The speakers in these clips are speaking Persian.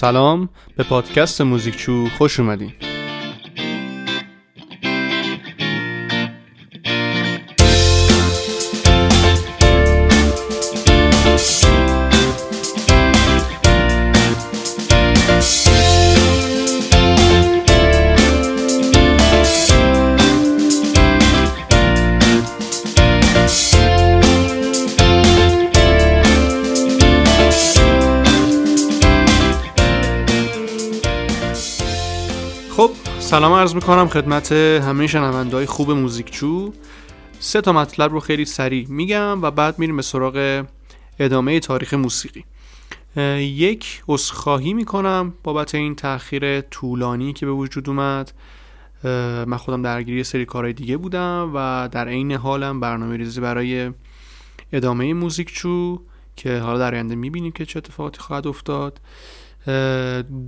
سلام. به پادکست موزیکچو خوش اومدین. سلام عرض می‌کنم خدمت همه شنوندهای خوب موزیکچو. سه تا مطلب رو خیلی سریع میگم و بعد میریم به سراغ ادامه تاریخ موسیقی. یک عذرخواهی می‌کنم بابت این تاخیر طولانی که به وجود اومد. من خودم درگیری سری کارهای دیگه بودم و در عین حالم برنامه ریزی برای ادامه موزیکچو که حالا در آینده می‌بینیم که چه اتفاقاتی خواهد افتاد.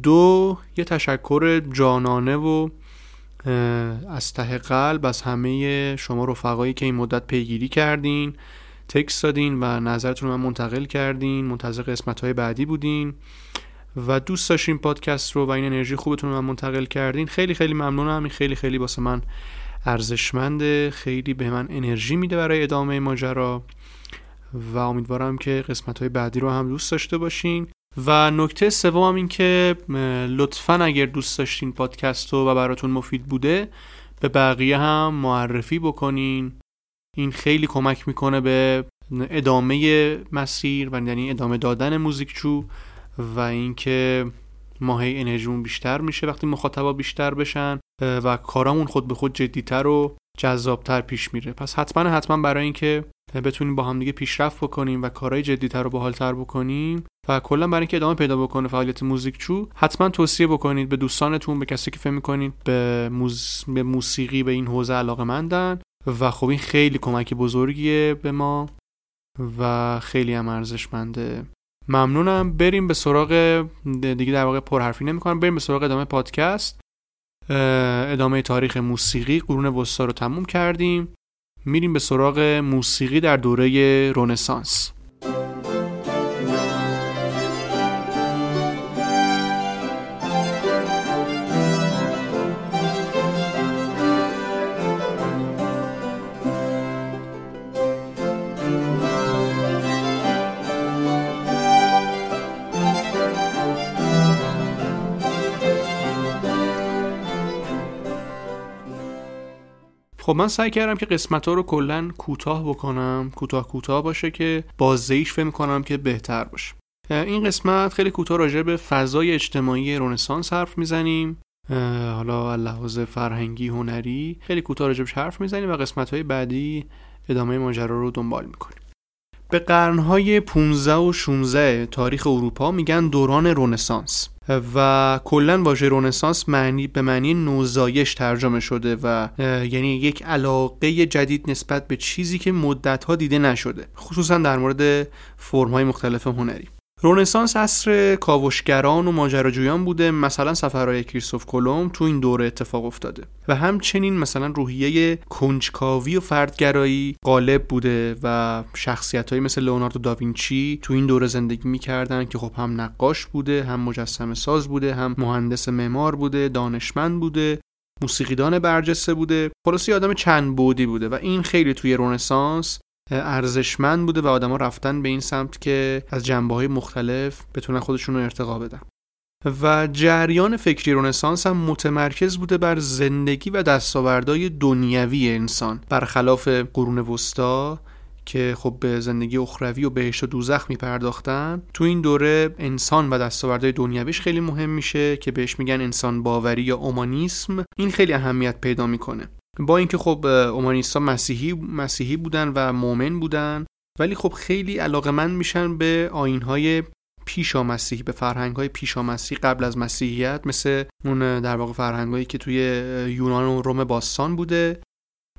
دو یه تشکر جانانه و از ته قلب از همه شما رفقایی که این مدت پیگیری کردین تکس دادین و نظرتون رو من منتقل کردین منتظر قسمت های بعدی بودین. و دوست داشتین پادکست رو و این انرژی خوبتون رو من منتقل کردین خیلی خیلی ممنونم. این خیلی خیلی واسه من ارزشمنده. خیلی به من انرژی میده برای ادامه ماجرا. و امیدوارم که قسمت های بعدی رو هم دوست داشته باشین. و نکته سوم این که لطفا اگر دوست داشتین پادکست رو و براتون مفید بوده به بقیه هم معرفی بکنین. این خیلی کمک می‌کنه به ادامه مسیر و یعنی ادامه دادن موزیکچو و اینکه ماهی انرژیمون بیشتر میشه وقتی مخاطبا بیشتر بشن و کارامون خود به خود جدیتر و جذابتر پیش میره. پس حتما حتما برای اینکه بتونیم با هم دیگه پیشرفت بکنیم و کارهای جدیتر رو باحالتر بکنیم و کلا برای اینکه ادامه پیدا بکنه فعالیت موزیکچو حتما توصیه بکنید به دوستانتون به کسی که فکر می‌کنید به, موز... به موسیقی به این حوزه علاقه مندن و خب این خیلی کمک بزرگیه به ما و خیلی هم ارزشمنده. ممنونم. بریم به سراغ دیگه در واقع پرحرفی نمی‌کنم. بریم به سراغ ادامه پادکست. ادامه تاریخ موسیقی قرون وسطا رو تموم کردیم. میریم به سراغ موسیقی در دوره رونسانس خب من سعی کردم که قسمت ها رو کلا کوتاه بکنم کوتاه کوتاه باشه که بازدهیش فهم کنم که بهتر باشه. این قسمت خیلی کوتاه راجع به فضای اجتماعی رنسانس حرف می‌زنیم. حالا لحاظ فرهنگی هنری خیلی کوتاه راجبش حرف می‌زنیم و قسمت های بعدی ادامه ماجرا رو دنبال می‌کنیم. به قرنهای 15 و 16 تاریخ اروپا میگن دوران رونسانس و کلا واژه رونسانس معنی به معنی نوزایش ترجمه شده و یعنی یک علاقه جدید نسبت به چیزی که مدتها دیده نشده خصوصا در مورد فرمهای مختلف هنری. رونسانس عصر کاوشگران و ماجراجویان بوده. مثلا سفرهای کریستوف کلم تو این دوره اتفاق افتاده و همچنین مثلا روحیه کنجکاوی و فردگرایی غالب بوده و شخصیت مثل لئوناردو داوینچی تو این دوره زندگی می‌کردن که خب هم نقاش بوده هم مجسم ساز بوده هم مهندس معمار بوده دانشمند بوده موسیقیدان برجسته بوده. خلاصی آدم چند بودی بوده و این خیلی توی رونسانس ارزشمند بوده و آدما رفتن به این سمت که از جنبه های مختلف بتونن خودشون رو ارتقا بدن. و جریان فکری رونسانس هم متمرکز بوده بر زندگی و دستاوردهای دنیوی انسان. برخلاف قرون وسطا که خب به زندگی اخروی و بهشت و دوزخ می پرداختن تو این دوره انسان و دستاوردهای دنیویش خیلی مهم میشه که بهش میگن انسان باوری یا اومانیسم. این خیلی اهمیت پیدا می‌کنه. با اینکه خب اومانیستا مسیحی مسیحی بودن و مؤمن بودن ولی خب خیلی علاقمند میشن به آینهای پیشا مسیحی به فرهنگ های پیشا مسیحی قبل از مسیحیت مثل اون در واقع فرهنگ هایی که توی یونان و روم باستان بوده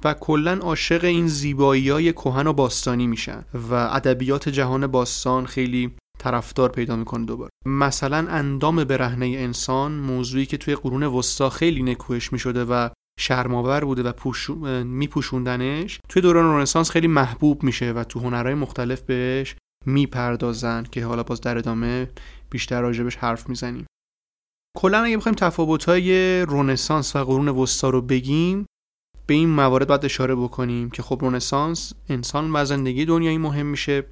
و کلا عاشق این زیبایی های کهن و باستانی میشن و ادبیات جهان باستان خیلی طرفدار پیدا می‌کنه دوباره. مثلا اندام برهنه انسان موضوعی که توی قرون وسطا خیلی نکوهش می‌شده و شرماور بوده و پوشو... میپوشوندنش توی دوران رنسانس خیلی محبوب میشه و تو هنرهای مختلف بهش می‌پردازن که حالا باز در ادامه بیشتر راجبش حرف می‌زنیم. کلا اگه بخوایم تفاوت‌های رنسانس و قرون وسطا رو بگیم به این موارد باید اشاره بکنیم که خب رنسانس انسان و زندگی دنیایی مهم میشه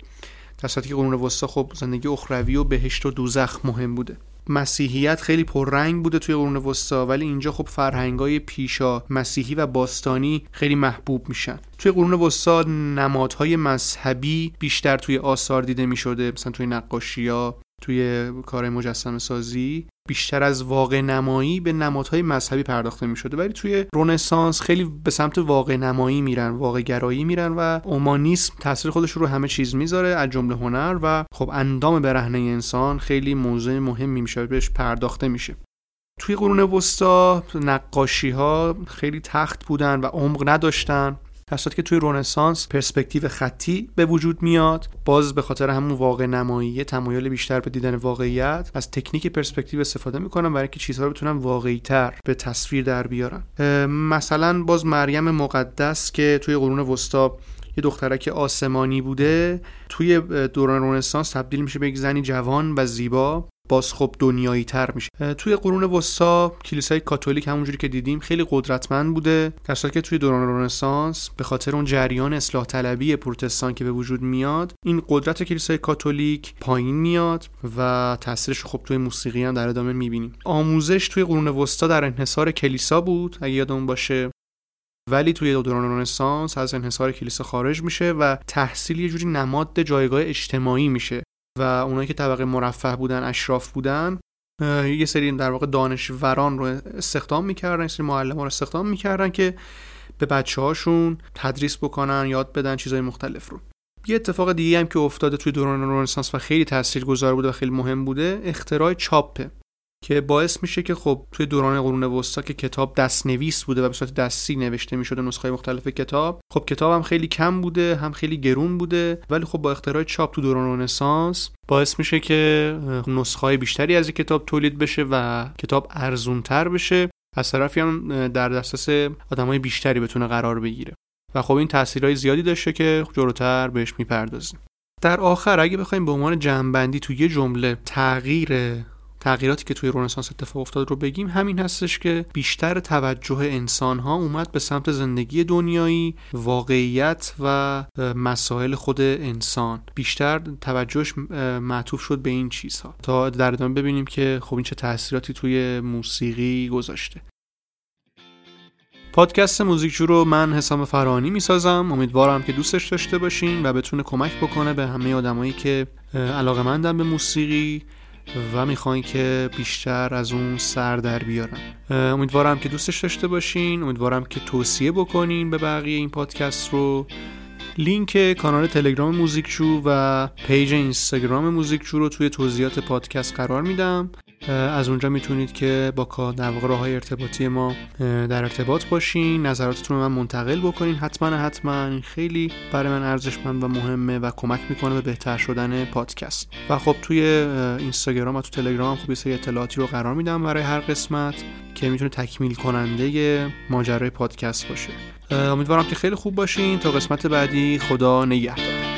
در که قرون وسطا خب زندگی اخروی و بهشت و دوزخ مهم بوده. مسیحیت خیلی پررنگ بوده توی قرون وسطا ولی اینجا خب فرهنگای پیشا مسیحی و باستانی خیلی محبوب میشن. توی قرون وسطا نمادهای مذهبی بیشتر توی آثار دیده می‌شده مثلا توی نقاشی ها توی کار مجسم سازی بیشتر از واقع نمایی به نمادهای مذهبی پرداخته می شده ولی توی رونسانس خیلی به سمت واقع نمایی میرن واقع گرایی میرن و اومانیسم تاثیر خودش رو همه چیز می‌ذاره از جمله هنر و خب اندام برهنه انسان خیلی موضوع مهمی میشه بهش پرداخته میشه. توی قرون وسطا نقاشی ها خیلی تخت بودن و عمق نداشتن. در که توی رونسانس پرسپکتیو خطی به وجود میاد باز به خاطر همون واقع نمایی تمایل بیشتر به دیدن واقعیت از تکنیک پرسپکتیو استفاده می‌کنن برای اینکه چیزها رو بتونن واقعی تر به تصویر در بیارن مثلا باز مریم مقدس که توی قرون وسطا یه دخترک آسمانی بوده توی دوران رنسانس تبدیل میشه به یک زنی جوان و زیبا. باز خب دنیایی تر میشه. توی قرون وسطا کلیسای کاتولیک همونجوری که دیدیم خیلی قدرتمند بوده در که توی دوران رنسانس به خاطر اون جریان اصلاح طلبی پروتستان که به وجود میاد این قدرت کلیسای کاتولیک پایین میاد و تاثیرش خب توی موسیقی هم در ادامه می‌بینیم. آموزش توی قرون وسطا در انحصار کلیسا بود اگه یادمون باشه. ولی توی دوران رنسانس از انحصار کلیسا خارج میشه و تحصیل یه جوری نماد جایگاه اجتماعی میشه. و اونایی که طبقه مرفه بودن اشراف بودن یه سری در واقع دانشوران رو استخدام می‌کردن یه سری رو استخدام می‌کردن که به بچه هاشون تدریس بکنن یاد بدن چیزهای مختلف رو. یه اتفاق دیگه هم که افتاده توی دوران رنسانس و خیلی تاثیرگذار بوده و خیلی مهم بوده اختراع چاپه که باعث میشه که خب توی دوران قرون وسطا که کتاب دست نویس بوده و به صورت دستی نوشته می‌شده نسخه مختلف کتاب خب کتاب هم خیلی کم بوده هم خیلی گرون بوده ولی خب با اختراع چاپ تو دوران رنسانس باعث میشه که نسخه بیشتری از کتاب تولید بشه و کتاب ارزونتر بشه. از طرفی هم در دسترس آدمای بیشتری بتونه قرار بگیره. و خب این تاثیرهای زیادی داشته که جلوتر بهش می‌پردازیم. در آخر اگه بخوایم به عنوان جنبندی تو یه جمله تغییر تغییراتی که توی رنسانس اتفاق افتاد رو بگیم. همین هستش که بیشتر توجه انسان ها اومد به سمت زندگی دنیایی واقعیت و مسائل خود انسان. بیشتر توجهش معطوف شد به این چیزها. تا در ادامه ببینیم که خب این چه تاثیراتی توی موسیقی گذاشته. پادکست موزیکجو رو من حسام فرانی می‌سازم. امیدوارم که دوستش داشته باشین و بتونه کمک بکنه به همه آدمایی که علاقه مندن به موسیقی. و می‌خواین که بیشتر از اون سر در بیارن. امیدوارم که دوستش داشته باشین. امیدوارم که توصیه بکنین به بقیه این پادکست رو. لینک کانال تلگرام موزیکچو و page اینستاگرام موزیکچو رو توی توضیحات پادکست قرار میدم. از اونجا می‌تونید که با در واقع های ارتباطی ما در ارتباط باشین نظراتتون رو من منتقل بکنین حتما حتما خیلی برای من ارزشمند و مهمه و کمک می‌کنه به بهتر شدن پادکست. و خب توی اینستاگرام و تو تلگرام خب یه سری اطلاعاتی رو قرار میدم برای هر قسمت که می‌تونه تکمیل کننده ماجرای پادکست باشه. امیدوارم که خیلی خوب باشین. تا قسمت بعدی خدا نگهدار.